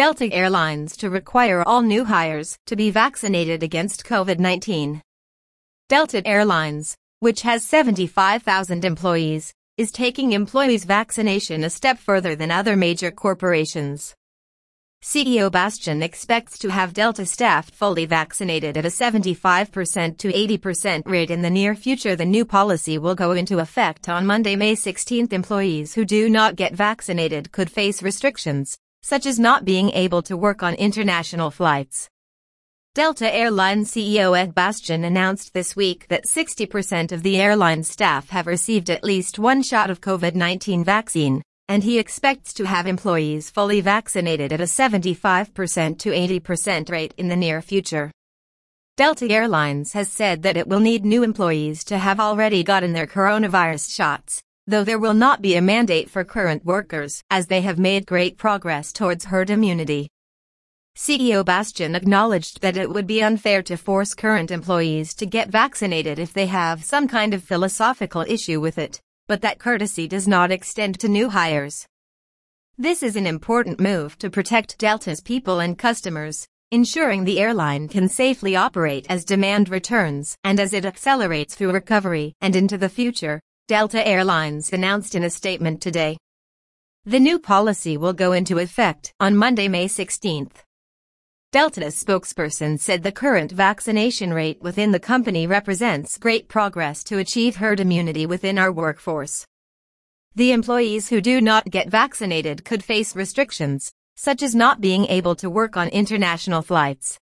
Delta Airlines to require all new hires to be vaccinated against COVID-19. Delta Airlines, which has 75,000 employees, is taking employees' vaccination a step further than other major corporations. CEO Bastian expects to have Delta staff fully vaccinated at a 75% to 80% rate in the near future. The new policy will go into effect on Monday, May 16. Employees who do not get vaccinated could face restrictions, such as not being able to work on international flights. Delta Airlines CEO Ed Bastian announced this week that 60% of the airline staff have received at least one shot of COVID-19 vaccine, and he expects to have employees fully vaccinated at a 75% to 80% rate in the near future. Delta Airlines has said that it will need new employees to have already gotten their coronavirus shots, though there will not be a mandate for current workers, as they have made great progress towards herd immunity. CEO Bastian acknowledged that it would be unfair to force current employees to get vaccinated if they have some kind of philosophical issue with it but that courtesy does not extend to new hires. This is an important move to protect Delta's people and customers, ensuring the airline can safely operate as demand returns and as it accelerates through recovery and into the future, Delta Airlines announced in a statement today. The new policy will go into effect on Monday, May 16th. Delta's spokesperson said the current vaccination rate within the company represents great progress to achieve herd immunity within our workforce. The employees who do not get vaccinated could face restrictions, such as not being able to work on international flights.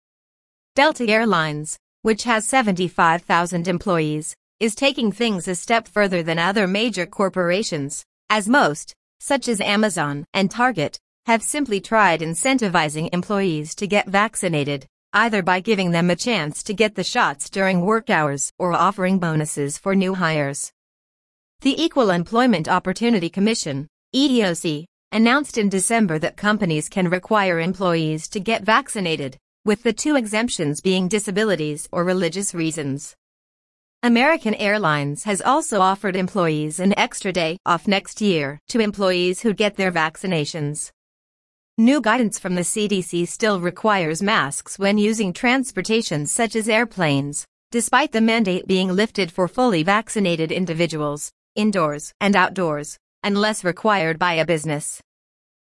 Delta Airlines, which has 75,000 employees, is taking things a step further than other major corporations, as most, such as Amazon and Target, have simply tried incentivizing employees to get vaccinated, either by giving them a chance to get the shots during work hours or offering bonuses for new hires. The Equal Employment Opportunity Commission, EEOC, announced in December that companies can require employees to get vaccinated, with the two exemptions being disabilities or religious reasons. American Airlines has also offered employees an extra day off next year to employees who get their vaccinations. New guidance from the CDC still requires masks when using transportation such as airplanes, despite the mandate being lifted for fully vaccinated individuals, indoors and outdoors, unless required by a business.